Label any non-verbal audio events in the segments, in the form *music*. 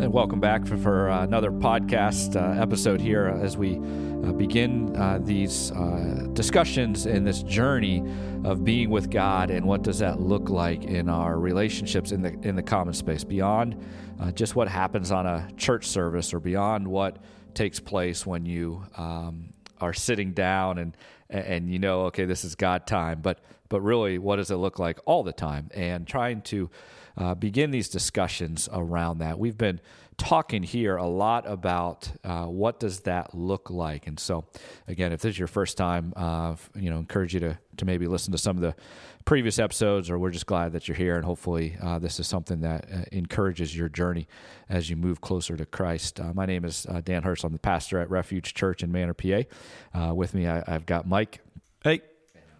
And welcome back for, for uh, another podcast uh, episode here as we uh, begin uh, these uh, discussions in this journey of being with God and what does that look like in our relationships in the in the common space beyond uh, just what happens on a church service or beyond what takes place when you um, are sitting down and and you know okay this is God time but but really what does it look like all the time and trying to uh, begin these discussions around that. We've been talking here a lot about uh, what does that look like, and so again, if this is your first time, uh, you know, encourage you to to maybe listen to some of the previous episodes, or we're just glad that you're here, and hopefully uh, this is something that uh, encourages your journey as you move closer to Christ. Uh, my name is Dan Hurst. I'm the pastor at Refuge Church in Manor, PA. with me, I, I've got Mike.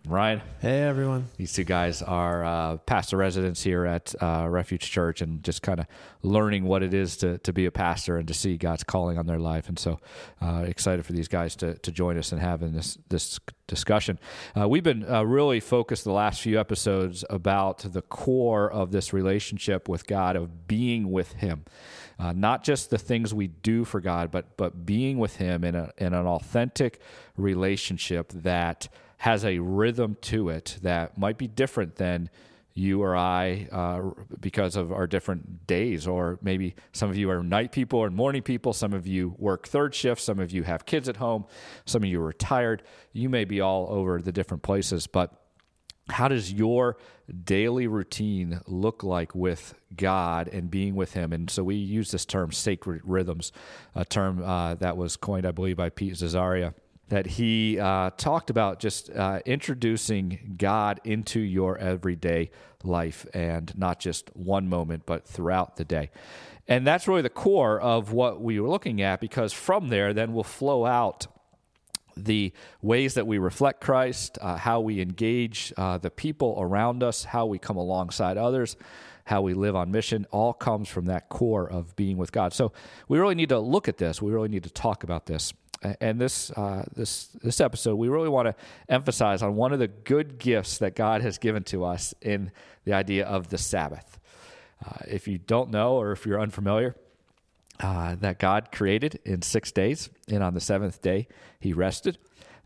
Ryan. Hey, everyone. These two guys are uh, pastor residents here at uh, Refuge Church and just kind of learning what it is to, to be a pastor and to see God's calling on their life. And so uh, excited for these guys to, to join us and having this, this discussion. Uh, we've been uh, really focused the last few episodes about the core of this relationship with God, of being with Him. Uh, not just the things we do for God, but but being with Him in, a, in an authentic relationship that has a rhythm to it that might be different than you or I uh, because of our different days. Or maybe some of you are night people or morning people. Some of you work third shift. Some of you have kids at home. Some of you are retired. You may be all over the different places, but how does your daily routine look like with God and being with Him? And so we use this term sacred rhythms, a term uh, that was coined, I believe, by Pete Scazzero that he uh, talked about just uh, introducing God into your everyday life and not just one moment, but throughout the day. And that's really the core of what we were looking at because from there, then will flow out the ways that we reflect Christ, uh, how we engage uh, the people around us, how we come alongside others, how we live on mission, all comes from that core of being with God. So we really need to look at this. We really need to talk about this and this uh, this this episode, we really want to emphasize on one of the good gifts that God has given to us in the idea of the Sabbath. Uh, if you don't know, or if you're unfamiliar, uh, that God created in six days, and on the seventh day He rested.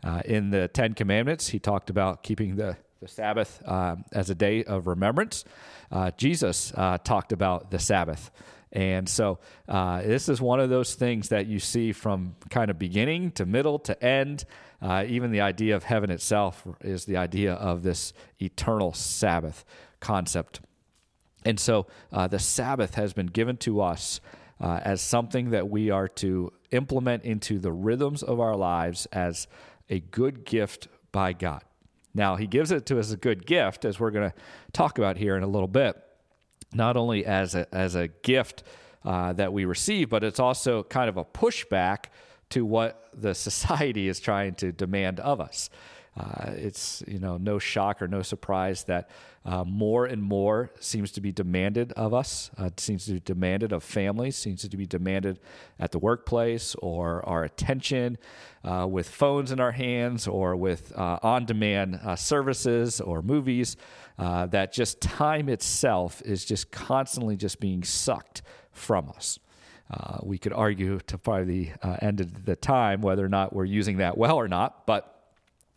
Uh, in the Ten Commandments, He talked about keeping the the Sabbath um, as a day of remembrance. Uh, Jesus uh, talked about the Sabbath and so uh, this is one of those things that you see from kind of beginning to middle to end. Uh, even the idea of heaven itself is the idea of this eternal Sabbath concept. And so uh, the Sabbath has been given to us uh, as something that we are to implement into the rhythms of our lives as a good gift by God. Now, He gives it to us as a good gift, as we're going to talk about here in a little bit not only as a, as a gift uh, that we receive, but it's also kind of a pushback to what the *laughs* society is trying to demand of us. Uh, it's you know no shock or no surprise that uh, more and more seems to be demanded of us. Uh, seems to be demanded of families. Seems to be demanded at the workplace or our attention uh, with phones in our hands or with uh, on-demand uh, services or movies. that just time itself is just constantly just being sucked from us. We could argue to probably the end of the time whether or not we're using that well or not, but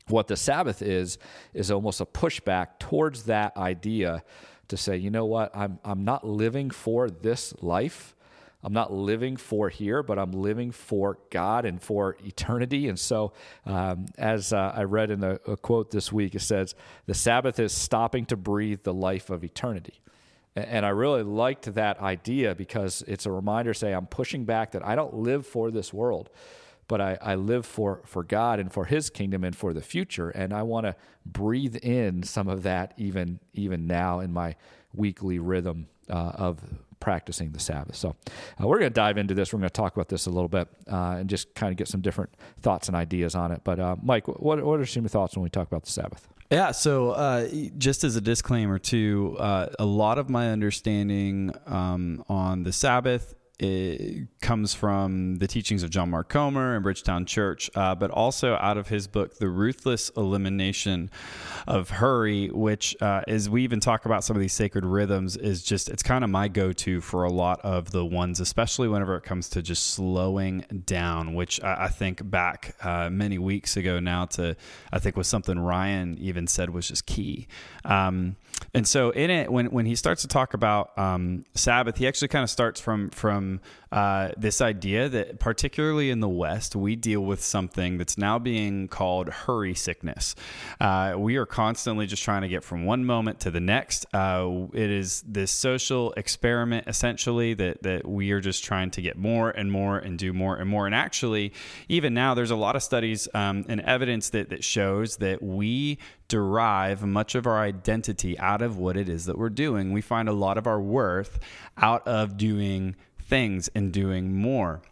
what the Sabbath is, is almost a pushback towards that idea to say, you know what, I'm, I'm not living for this life. I'm not living for here, but I'm living for God and for eternity. And so, um, as uh, I read in a, a quote this week, it says, The Sabbath is stopping to breathe the life of eternity. And I really liked that idea because it's a reminder say, I'm pushing back that I don't live for this world but I, I live for, for God and for His kingdom and for the future. And I want to breathe in some of that even even now in my weekly rhythm uh, of practicing the Sabbath. So uh, we're going to dive into this. We're going to talk about this a little bit uh, and just kind of get some different thoughts and ideas on it. But uh, Mike, what what are some thoughts when we talk about the Sabbath? Yeah, so uh, just as a disclaimer, too, uh, a lot of my understanding um, on the Sabbath it comes from the teachings of John Mark Comer and Bridgetown Church, uh, but also out of his book, The Ruthless Elimination of Hurry, which, uh, as we even talk about some of these sacred rhythms, is just, it's kind of my go to for a lot of the ones, especially whenever it comes to just slowing down, which I, I think back uh, many weeks ago now to, I think was something Ryan even said was just key. Um, and so in it, when, when he starts to talk about um, Sabbath, he actually kind of starts from from uh, this idea that particularly in the West, we deal with something that's now being called hurry sickness. Uh, we are constantly just trying to get from one moment to the next. Uh, it is this social experiment essentially that that we are just trying to get more and more and do more and more. And actually, even now, there's a lot of studies um, and evidence that that shows that we derive much of our identity out of what it is that we're doing. We find a lot of our worth out of doing things and doing more.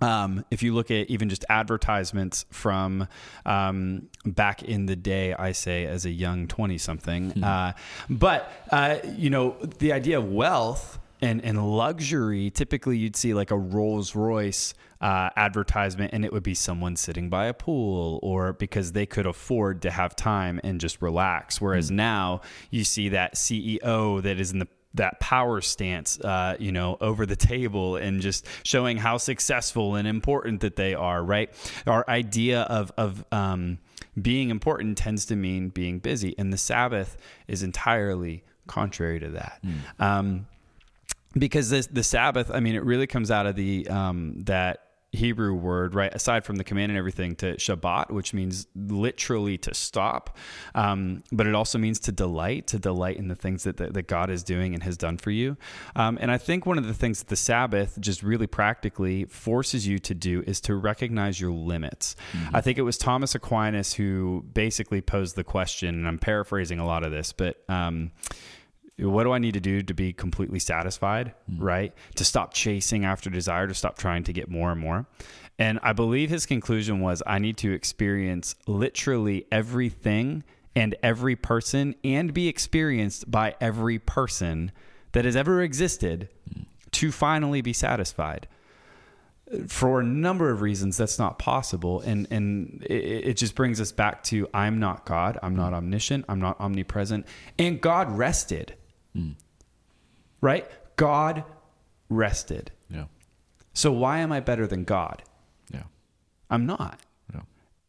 Um, if you look at even just advertisements from um, back in the day, I say as a young 20 something, hmm. uh, but, uh, you know, the idea of wealth and, and luxury, typically you'd see like a Rolls Royce uh, advertisement and it would be someone sitting by a pool or because they could afford to have time and just relax. Whereas mm. now you see that CEO that is in the that power stance, uh, you know, over the table and just showing how successful and important that they are, right? Our idea of, of, um, being important tends to mean being busy, and the Sabbath is entirely contrary to that. Mm. Um, because this, the Sabbath, I mean, it really comes out of the um, that Hebrew word, right? Aside from the command and everything, to Shabbat, which means literally to stop, um, but it also means to delight, to delight in the things that, that, that God is doing and has done for you. Um, and I think one of the things that the Sabbath just really practically forces you to do is to recognize your limits. Mm-hmm. I think it was Thomas Aquinas who basically posed the question, and I'm paraphrasing a lot of this, but. Um, what do I need to do to be completely satisfied, mm. right? To stop chasing after desire, to stop trying to get more and more. And I believe his conclusion was I need to experience literally everything and every person and be experienced by every person that has ever existed mm. to finally be satisfied. For a number of reasons, that's not possible, and and it, it just brings us back to I'm not God, I'm not omniscient, I'm not omnipresent, and God rested. Mm. Right? God rested. Yeah. So why am I better than God? Yeah. I'm not.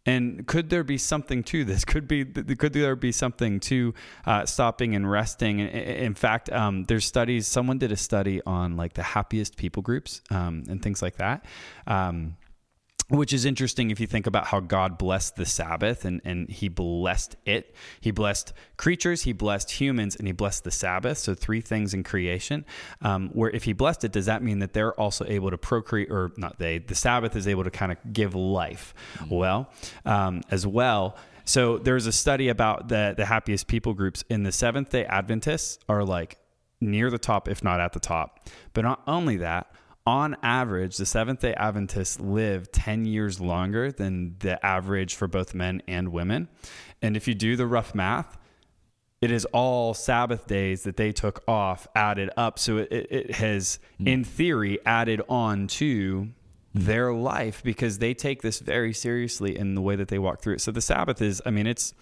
And could there be something to this? Could be could there be something to uh, stopping and resting? In fact, um, there's studies. Someone did a study on like the happiest people groups um, and things like that. Um, which is interesting if you think about how God blessed the Sabbath and, and he blessed it. He blessed creatures, he blessed humans, and he blessed the Sabbath. So, three things in creation. Um, where if he blessed it, does that mean that they're also able to procreate, or not they, the Sabbath is able to kind of give life? Mm-hmm. Well, um, as well. So, there's a study about the, the happiest people groups in the Seventh day Adventists are like near the top, if not at the top. But not only that, on average, the Seventh day Adventists live 10 years longer than the average for both men and women. And if you do the rough math, it is all Sabbath days that they took off added up. So it, it has, mm. in theory, added on to their life because they take this very seriously in the way that they walk through it. So the Sabbath is, I mean, it's,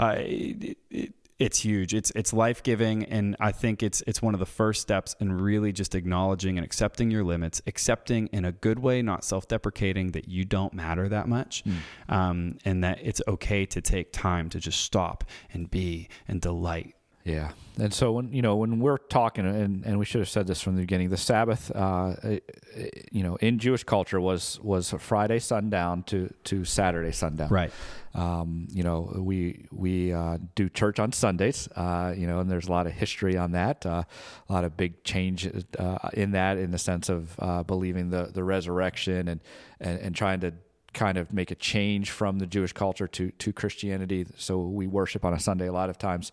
uh, it, it, it's huge. It's it's life giving, and I think it's it's one of the first steps in really just acknowledging and accepting your limits, accepting in a good way, not self deprecating that you don't matter that much, mm. um, and that it's okay to take time to just stop and be and delight yeah, and so when you know when we're talking, and, and we should have said this from the beginning, the Sabbath, uh, you know, in Jewish culture was was Friday sundown to to Saturday sundown. Right. Um, you know, we we uh, do church on Sundays. Uh, you know, and there's a lot of history on that, uh, a lot of big change uh, in that, in the sense of uh, believing the the resurrection and, and and trying to kind of make a change from the Jewish culture to to Christianity. So we worship on a Sunday a lot of times.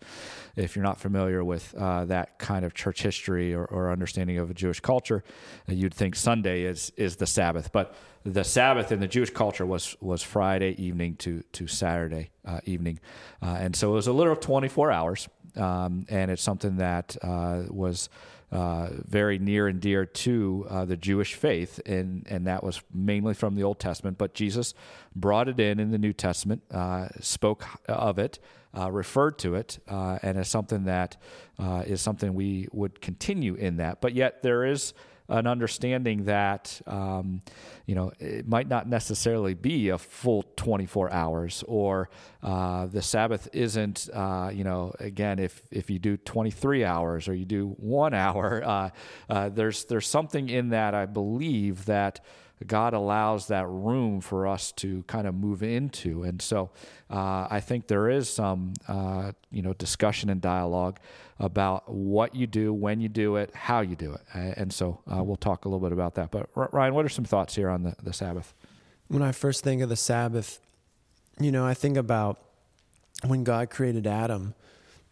If you're not familiar with uh, that kind of church history or, or understanding of a Jewish culture, uh, you'd think Sunday is is the Sabbath. But the Sabbath in the Jewish culture was was Friday evening to to Saturday uh, evening, uh, and so it was a literal 24 hours, um, and it's something that uh, was. Uh, very near and dear to uh, the Jewish faith, and and that was mainly from the Old Testament. But Jesus brought it in in the New Testament, uh, spoke of it, uh, referred to it, uh, and as something that is something we would continue in that. But yet there is an understanding that um, you know it might not necessarily be a full 24 hours or uh, the sabbath isn't uh, you know again if if you do 23 hours or you do one *laughs* hour uh, uh there's there's something in that i believe that God allows that room for us to kind of move into. And so uh, I think there is some, uh, you know, discussion and dialogue about what you do, when you do it, how you do it. And so uh, we'll talk a little bit about that. But Ryan, what are some thoughts here on the, the Sabbath? When I first think of the Sabbath, you know, I think about when God created Adam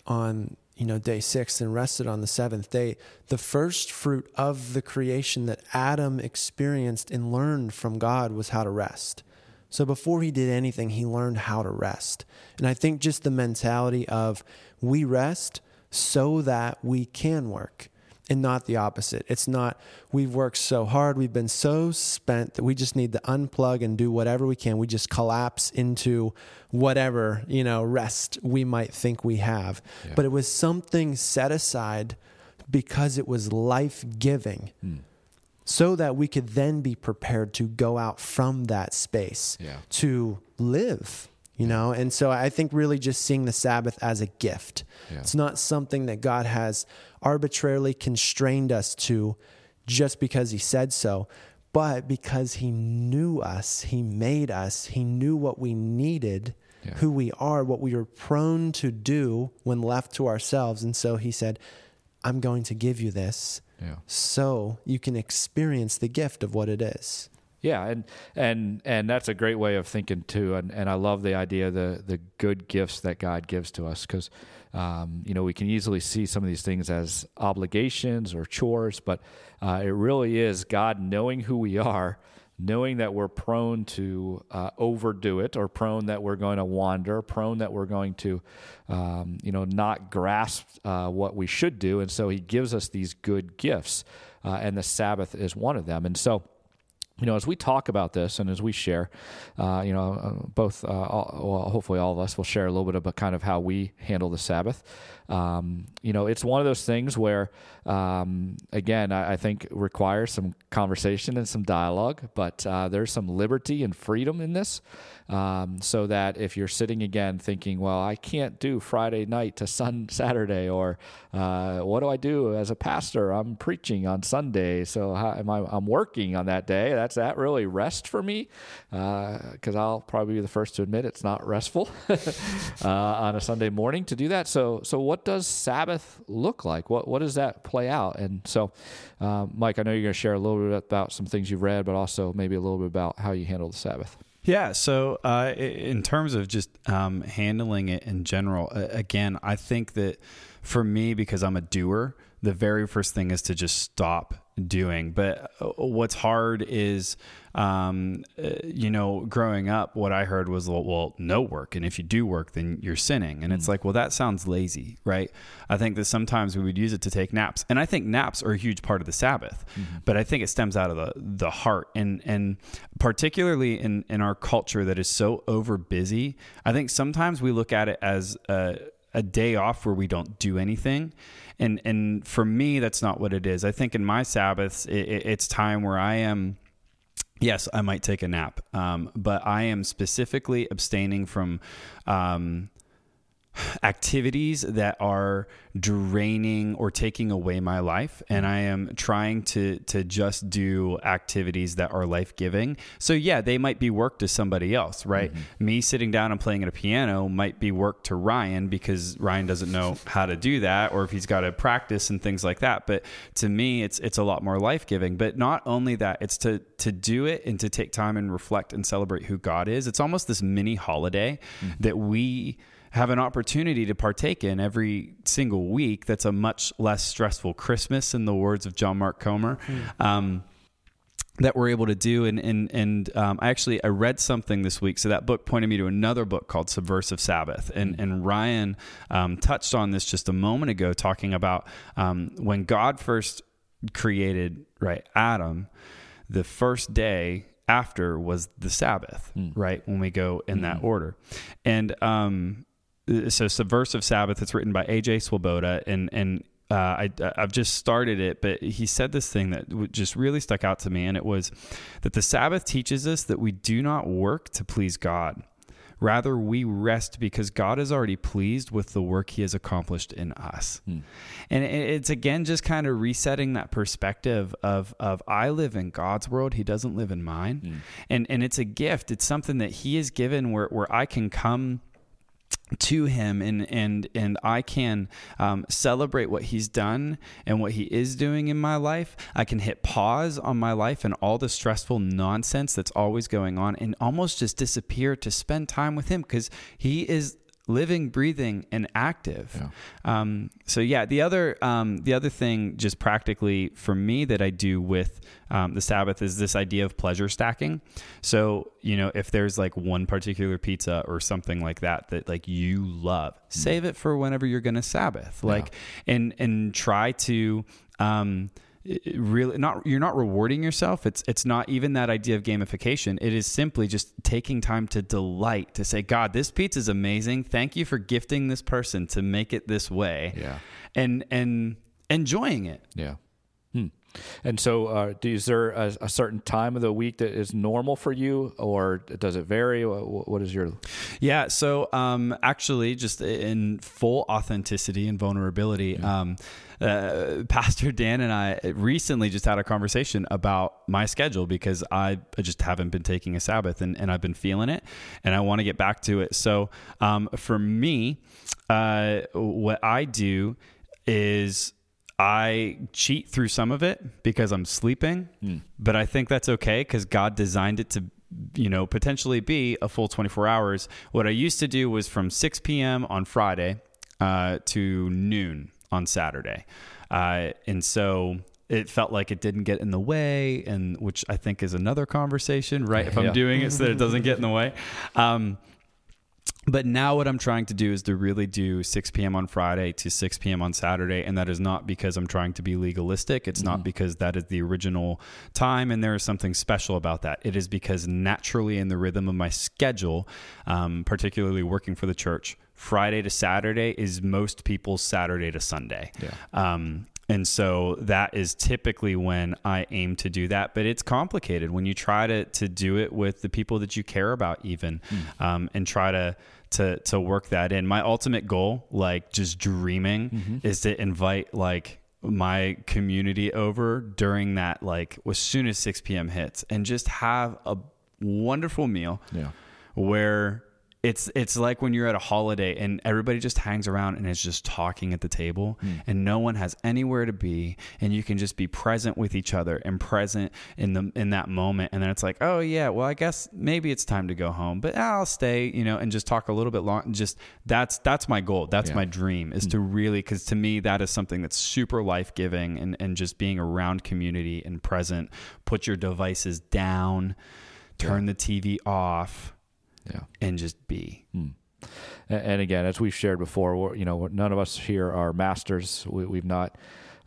on you know, day six and rested on the seventh day. The first fruit of the creation that Adam experienced and learned from God was how to rest. So before he did anything, he learned how to rest. And I think just the mentality of we rest so that we can work and not the opposite. It's not we've worked so hard, we've been so spent that we just need to unplug and do whatever we can. We just collapse into whatever, you know, rest we might think we have. Yeah. But it was something set aside because it was life-giving. Hmm. So that we could then be prepared to go out from that space yeah. to live you know and so i think really just seeing the sabbath as a gift yeah. it's not something that god has arbitrarily constrained us to just because he said so but because he knew us he made us he knew what we needed yeah. who we are what we are prone to do when left to ourselves and so he said i'm going to give you this yeah. so you can experience the gift of what it is yeah, and and and that's a great way of thinking too. And and I love the idea the the good gifts that God gives to us because um, you know we can easily see some of these things as obligations or chores, but uh, it really is God knowing who we are. Knowing that we're prone to uh, overdo it, or prone that we're going to wander, prone that we're going to, um, you know, not grasp uh, what we should do, and so He gives us these good gifts, uh, and the Sabbath is one of them. And so, you know, as we talk about this and as we share, uh, you know, uh, both, uh, all, well, hopefully all of us will share a little bit about kind of how we handle the Sabbath. Um, you know, it's one of those things where, um, again, I, I, think requires some conversation and some dialogue, but uh, there's some liberty and freedom in this. Um, so that if you're sitting again thinking, well, I can't do Friday night to Sun *laughs* Saturday, or uh, what do I do as a pastor? I'm preaching on Sunday, so how am I? I'm working on that day. That's that really rest for me, because uh, I'll probably be the first to admit it's not restful *laughs* uh, on a Sunday morning to do that. So, so what does Sabbath look like? What what does that play out? And so, uh, Mike, I know you're going to share a little bit about some things you've read, but also maybe a little bit about how you handle the Sabbath. Yeah. So, uh, in terms of just um, handling it in general, again, I think that for me, because I'm a doer, the very first thing is to just stop doing. But uh, what's hard is, um, uh, you know, growing up, what I heard was, well, well, no work. And if you do work, then you're sinning. And mm. it's like, well, that sounds lazy, right? I think that sometimes we would use it to take naps. And I think naps are a huge part of the Sabbath, mm-hmm. but I think it stems out of the, the heart. And, and particularly in, in our culture that is so over busy, I think sometimes we look at it as a, a day off where we don't do anything and and for me that's not what it is. I think in my sabbaths it, it's time where i am yes i might take a nap um, but i am specifically abstaining from um, activities that are draining or taking away my life and I am trying to to just do activities that are life-giving. So yeah, they might be work to somebody else, right? Mm-hmm. Me sitting down and playing at a piano might be work to Ryan because Ryan doesn't know how to do that or if he's got to practice and things like that. But to me it's it's a lot more life-giving. But not only that, it's to to do it and to take time and reflect and celebrate who God is. It's almost this mini holiday mm-hmm. that we have an opportunity to partake in every single week that's a much less stressful Christmas, in the words of John Mark Comer. Mm. Um, that we're able to do and and and um, I actually I read something this week so that book pointed me to another book called Subversive Sabbath and and Ryan um, touched on this just a moment ago talking about um, when God first created right Adam the first day after was the Sabbath Hmm. right when we go in that order and um Uh, so subversive sabbath it's written by aj swoboda and and uh, I, I've just started it, but he said this thing that just really stuck out to me, and it was that the Sabbath teaches us that we do not work to please God. Rather, we rest because God is already pleased with the work He has accomplished in us. Hmm. And it's again just kind of resetting that perspective of of I live in God's world, He doesn't live in mine, hmm. and and it's a gift. It's something that He has given where where I can come to him and and and I can um, celebrate what he's done and what he is doing in my life. I can hit pause on my life and all the stressful nonsense that's always going on and almost just disappear to spend time with him because he is living, breathing, and active. Um, so yeah, the other um, the other thing, just practically for me, that I do with um, the Sabbath is this idea of pleasure stacking. So you know, if there's like one particular pizza or something like that that like you love, save it for whenever you're going to Sabbath. Like, and and try to. Um, really not you're not rewarding yourself. It's it's not even that idea of gamification. It is simply just taking time to delight to say god this pizza is amazing. Thank you for gifting this person to make it this way. Yeah. and and enjoying it. Yeah. And so, uh, is there a, a certain time of the week that is normal for you, or does it vary? What, what is your? Yeah. So, um, actually, just in full authenticity and vulnerability, um, uh, Pastor Dan and I recently just had a conversation about my schedule because I just haven't been taking a Sabbath and, and I've been feeling it and I want to get back to it. So, um, for me, uh, what I do is I cheat through some of it because I'm sleeping, but I think that's okay because God designed it to, you know, potentially be a full 24 hours. What I used to do was from 6 p.m. on Friday uh, to noon on Saturday. Uh, and so it felt like it didn't get in the way, and which I think is another conversation, right? If *laughs* I'm Yeah. doing it so that it doesn't get in the way. Um, but now what I'm trying to do is to really do 6 p.m. on Friday to 6 p.m. on Saturday. And that is not because I'm trying to be legalistic. It's not because that is the original time and there is something special about that. It is because naturally in the rhythm of my schedule, um, particularly working for the church, Friday to Saturday is most people's Saturday to Sunday. Yeah. Um, and so that is typically when I aim to do that. But it's complicated when you try to to do it with the people that you care about, even, um, and try to to to work that in. My ultimate goal, like just dreaming, is to invite like my community over during that like as soon as 6 p.m. hits and just have a wonderful meal Yeah. where it's it's like when you're at a holiday and everybody just hangs around and is just talking at the table hmm. and no one has anywhere to be and you can just be present with each other and present in the in that moment. And then it's like oh yeah well I guess maybe it's time to go home but I'll stay you know and just talk a little bit long just that's that's my goal. That's Yeah. my dream is hmm. to really because to me that is something that's super life-giving and and just being around community and present. Put your devices down turn the TV off Yeah. and just be. And, and again, as we've shared before, we're, you know, none of us here are masters. We, we've not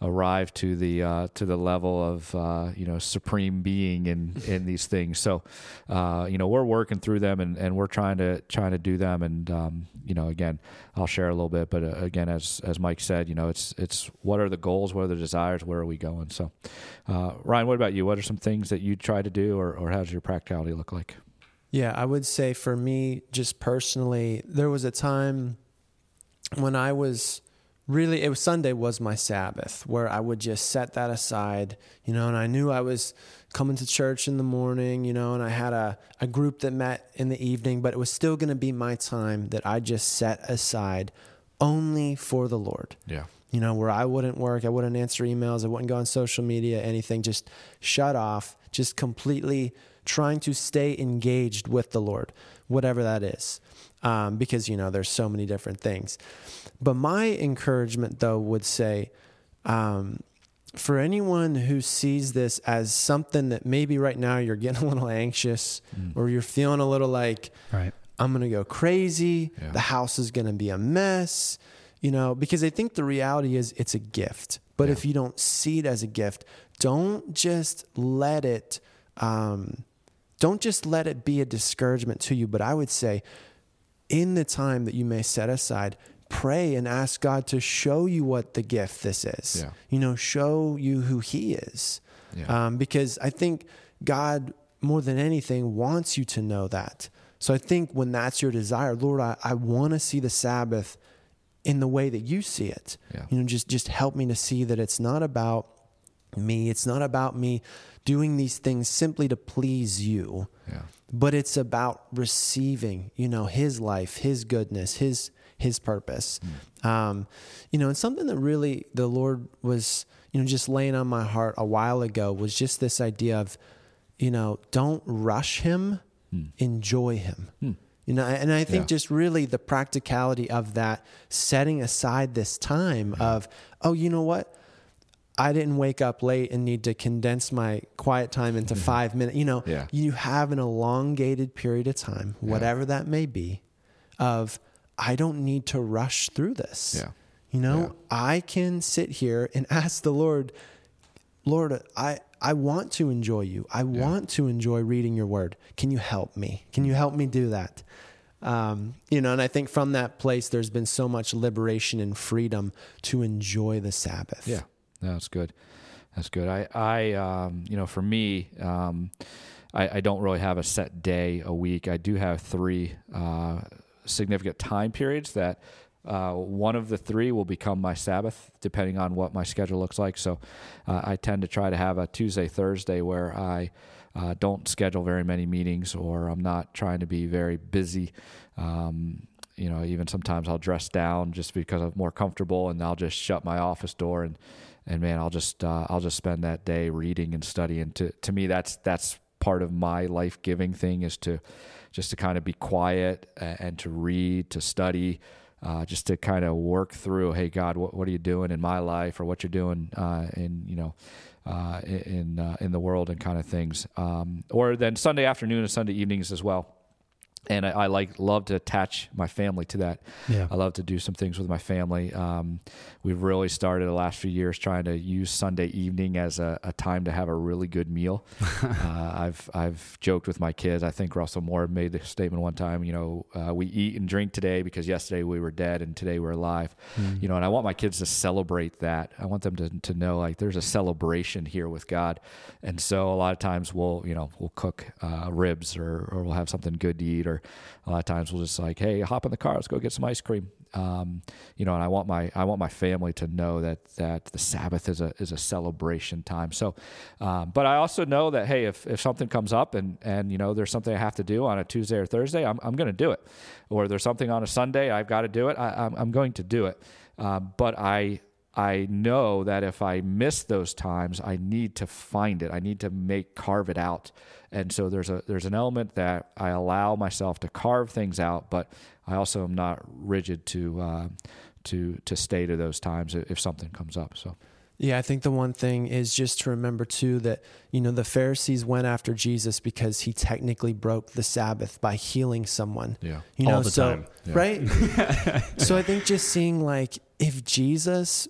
arrived to the uh, to the level of uh, you know supreme being in *laughs* in these things. So, uh, you know, we're working through them and, and we're trying to trying to do them. And um, you know, again, I'll share a little bit, but uh, again, as as Mike said, you know, it's it's what are the goals, what are the desires, where are we going? So, uh, Ryan, what about you? What are some things that you try to do, or or how does your practicality look like? Yeah, I would say for me, just personally, there was a time when I was really, it was Sunday was my Sabbath, where I would just set that aside, you know, and I knew I was coming to church in the morning, you know, and I had a, a group that met in the evening, but it was still going to be my time that I just set aside only for the Lord Yeah. you know, where I wouldn't work, I wouldn't answer emails, I wouldn't go on social media, anything, just shut off, just completely trying to stay engaged with the Lord, whatever that is. Um, because, you know, there's so many different things. But my encouragement, though, would say, um, for anyone who sees this as something that maybe right now you're getting *laughs* a little anxious Mm. or you're feeling a little like Right. I'm going to go crazy. Yeah. The house is going to be a mess, you know, because I think the reality is it's a gift. But Yeah. if you don't see it as a gift, don't just let it, um, don't just let it be a discouragement to you. But I would say, in the time that you may set aside, pray and ask God to show you what the gift this is. Yeah. You know, show you who He is. Yeah. Um, because I think God, more than anything, wants you to know that. So I think when that's your desire, Lord, I, I want to see the Sabbath in the way that you see it. Yeah. You know, just just help me to see that it's not about me. It's not about me doing these things simply to please you Yeah. but it's about receiving you know his life his goodness his his purpose. Hmm. Um, you know and something that really the lord was you know just laying on my heart a while ago was just this idea of you know don't rush him hmm. enjoy him. Hmm. You know and i think Yeah. just really the practicality of that setting aside this time of oh you know what I didn't wake up late and need to condense my quiet time into five minutes. You know, Yeah. you have an elongated period of time, whatever that may be, of I don't need to rush through this. Yeah. You know, Yeah. I can sit here and *laughs* ask the Lord, Lord, I, I want to enjoy you. I want to enjoy reading your word. Can you help me? Can you help me do that? Um, you know, and I think from that place, there's been so much liberation and freedom to enjoy the Sabbath. Yeah, that's good. That's good. I, I, um, you know, for me, um, I, I don't really have a set day a week. I do have three uh, significant time periods that uh, one of the three will become my Sabbath, depending on what my schedule looks like. So uh, I tend to try to have a Tuesday, Thursday where I uh, don't schedule very many meetings or I'm not trying to be very busy. Um, you know, even sometimes I'll dress down just because I'm more comfortable, and I'll just shut my office door and and man, I'll just uh, I'll just spend that day reading and studying. To to me, that's that's part of my life giving thing is to just to kind of be quiet and, to read, to study, uh, just to kind of work through. Hey, God, what what are you doing in my life, or what you're doing uh, in you know. Uh, in uh, in the world and kind of things, um, or then Sunday afternoon and Sunday evenings as well and I, I like love to attach my family to that. Yeah. I love to do some things with my family. Um, we've really started the last few years trying to use Sunday evening as a, a time to have a really good meal. *laughs* uh, I've I've joked with my kids. I think Russell Moore made the statement one time. You know, uh, we eat and drink today because yesterday we were dead and today we're alive. You know, and I want my kids to celebrate that. I want them to to know like there's a celebration here with God. And so a lot of times we'll you know we'll cook uh, ribs or or we'll have something good to eat or a lot of times we'll just like, hey, hop in the car, let's go get some ice cream. Um, you know, and I want my I want my family to know that that the Sabbath is a is a celebration time. So, um, but I also know that hey, if if something comes up and and you know there's something I have to do on a Tuesday or Thursday, I'm I'm going to do it. Or there's something on a Sunday I've got to do it. I, I'm I'm going to do it. Uh, but I I know that if I miss those times, I need to find it. I need to make carve it out. And so there's a there's an element that I allow myself to carve things out, but I also am not rigid to uh, to to stay to those times if if something comes up. So Yeah, I think the one thing is just to remember too that, you know, the Pharisees went after Jesus because he technically broke the Sabbath by healing someone. yeah, You All know, the so time. Yeah. right? *laughs* so I think just seeing like if Jesus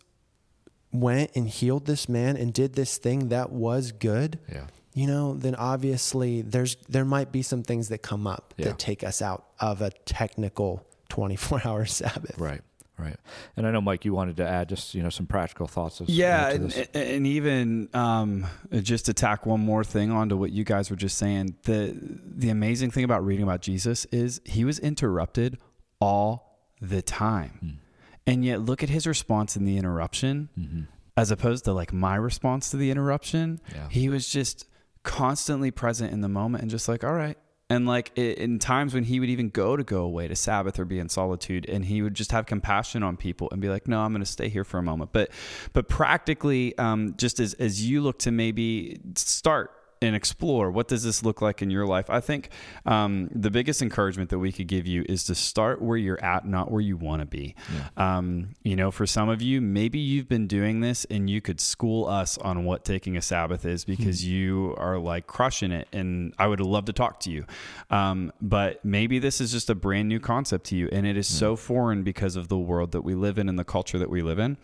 went and healed this man and did this thing that was good, yeah, you know, then obviously there's there might be some things that come up Yeah. that take us out of a technical 24 *laughs* hour Sabbath. right, right. And I know Mike, you wanted to add just you know some practical thoughts. As, Yeah, to and, this. and even um, just to tack one more thing onto what you guys were just saying, the the amazing thing about reading about Jesus is he was interrupted all the time, and yet look at his response in the interruption, as opposed to like my response to the interruption. Yeah. He was just constantly present in the moment and just like, all right. And like in times when he would even go to go away to Sabbath or be in solitude, and he would just have compassion on people and be like, "No, I'm going to stay here for a moment." But, but practically, um, just as as you look to maybe start and explore what does this look like in your life i think um, the biggest encouragement that we could give you is to start where you're at not where you want to be yeah. um, you know for some of you maybe you've been doing this and you could school us on what taking a sabbath is because mm-hmm. you are like crushing it and i would love to talk to you um, but maybe this is just a brand new concept to you and it is mm-hmm. so foreign because of the world that we live in and the culture that we live in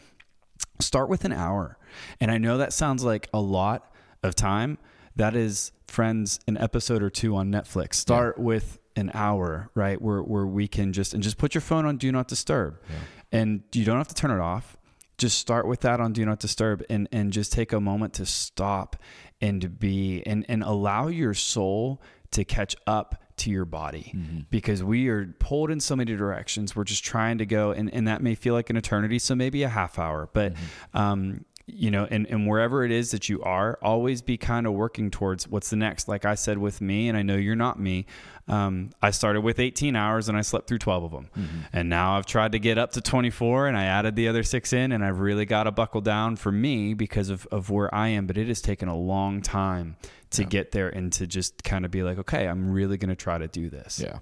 start with an hour and i know that sounds like a lot of time that is friends an episode or two on netflix start yeah. with an hour right where, where we can just and just put your phone on do not disturb yeah. and you don't have to turn it off just start with that on do not disturb and and just take a moment to stop and to be and and allow your soul to catch up to your body mm-hmm. because we are pulled in so many directions we're just trying to go and, and that may feel like an eternity so maybe a half hour but mm-hmm. um you know, and, and wherever it is that you are, always be kind of working towards what's the next. Like I said with me, and I know you're not me. Um, I started with 18 hours and I slept through 12 of them. Mm-hmm. And now I've tried to get up to 24 and I added the other six in, and I've really got to buckle down for me because of, of where I am. But it has taken a long time to yeah. get there and to just kind of be like, okay, I'm really going to try to do this. Yeah.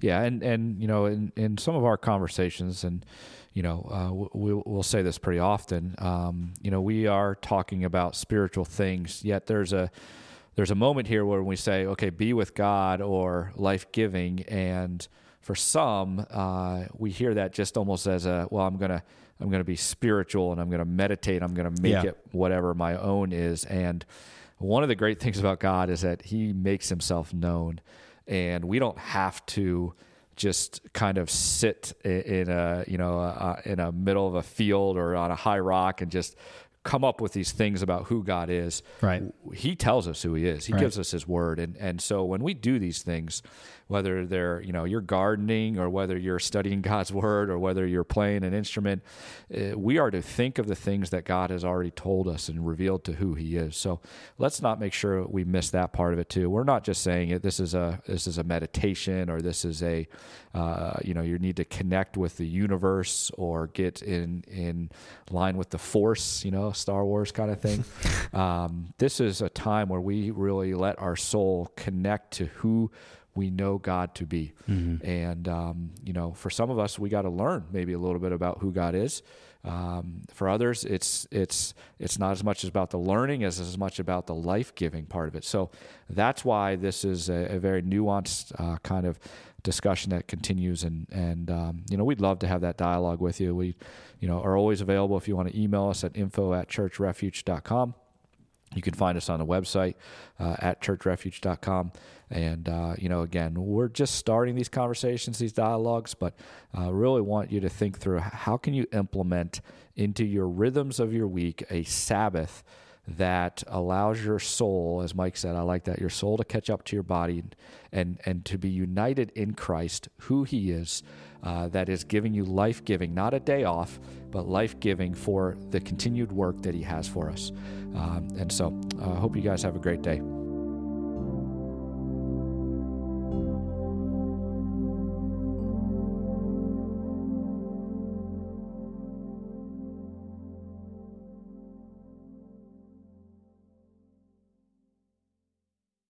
Yeah. And, and, you know, in, in some of our conversations and, you know, uh, we, will say this pretty often. Um, you know, we are talking about spiritual things, yet there's a there's a moment here where we say, okay, be with God or life giving, and for some, uh, we hear that just almost as a well, I'm gonna I'm gonna be spiritual and I'm gonna meditate. I'm gonna make yeah. it whatever my own is. And one of the great things about God is that He makes Himself known, and we don't have to just kind of sit in a you know uh, in a middle of a field or on a high rock and just come up with these things about who God is. Right. He tells us who he is. He right. gives us his word. And and so when we do these things, whether they're, you know, you're gardening or whether you're studying *laughs* God's word or whether you're playing an instrument, uh, we are to think of the things that God has already told us and revealed to who he is. So let's not make sure we miss that part of it too. We're not just saying it this is a this is a meditation or this is a uh, you know, you need to connect with the universe or get in in line with the force, you know, Star Wars kind of thing. *laughs* um, this is a time where we really let our soul connect to who we know God to be. Mm-hmm. And, um, you know, for some of us, we got to learn maybe a little bit about who God is. Um, for others, it's it's it's not as much about the learning as as much about the life giving part of it. So that's why this is a, a very nuanced uh, kind of discussion that continues. And and um, you know we'd love to have that dialogue with you. We you know are always available if you want to email us at info at churchrefuge.com. You can find us on the website uh, at churchrefuge.com. And, uh, you know, again, we're just starting these conversations, these dialogues, but uh, really want you to think through how can you implement into your rhythms of your week a Sabbath that allows your soul, as Mike said, I like that, your soul to catch up to your body and, and, to be united in Christ, who he is, uh, that is giving you life giving, not a day off, but life giving for the continued work that he has for us. Um, and so I uh, hope you guys have a great day.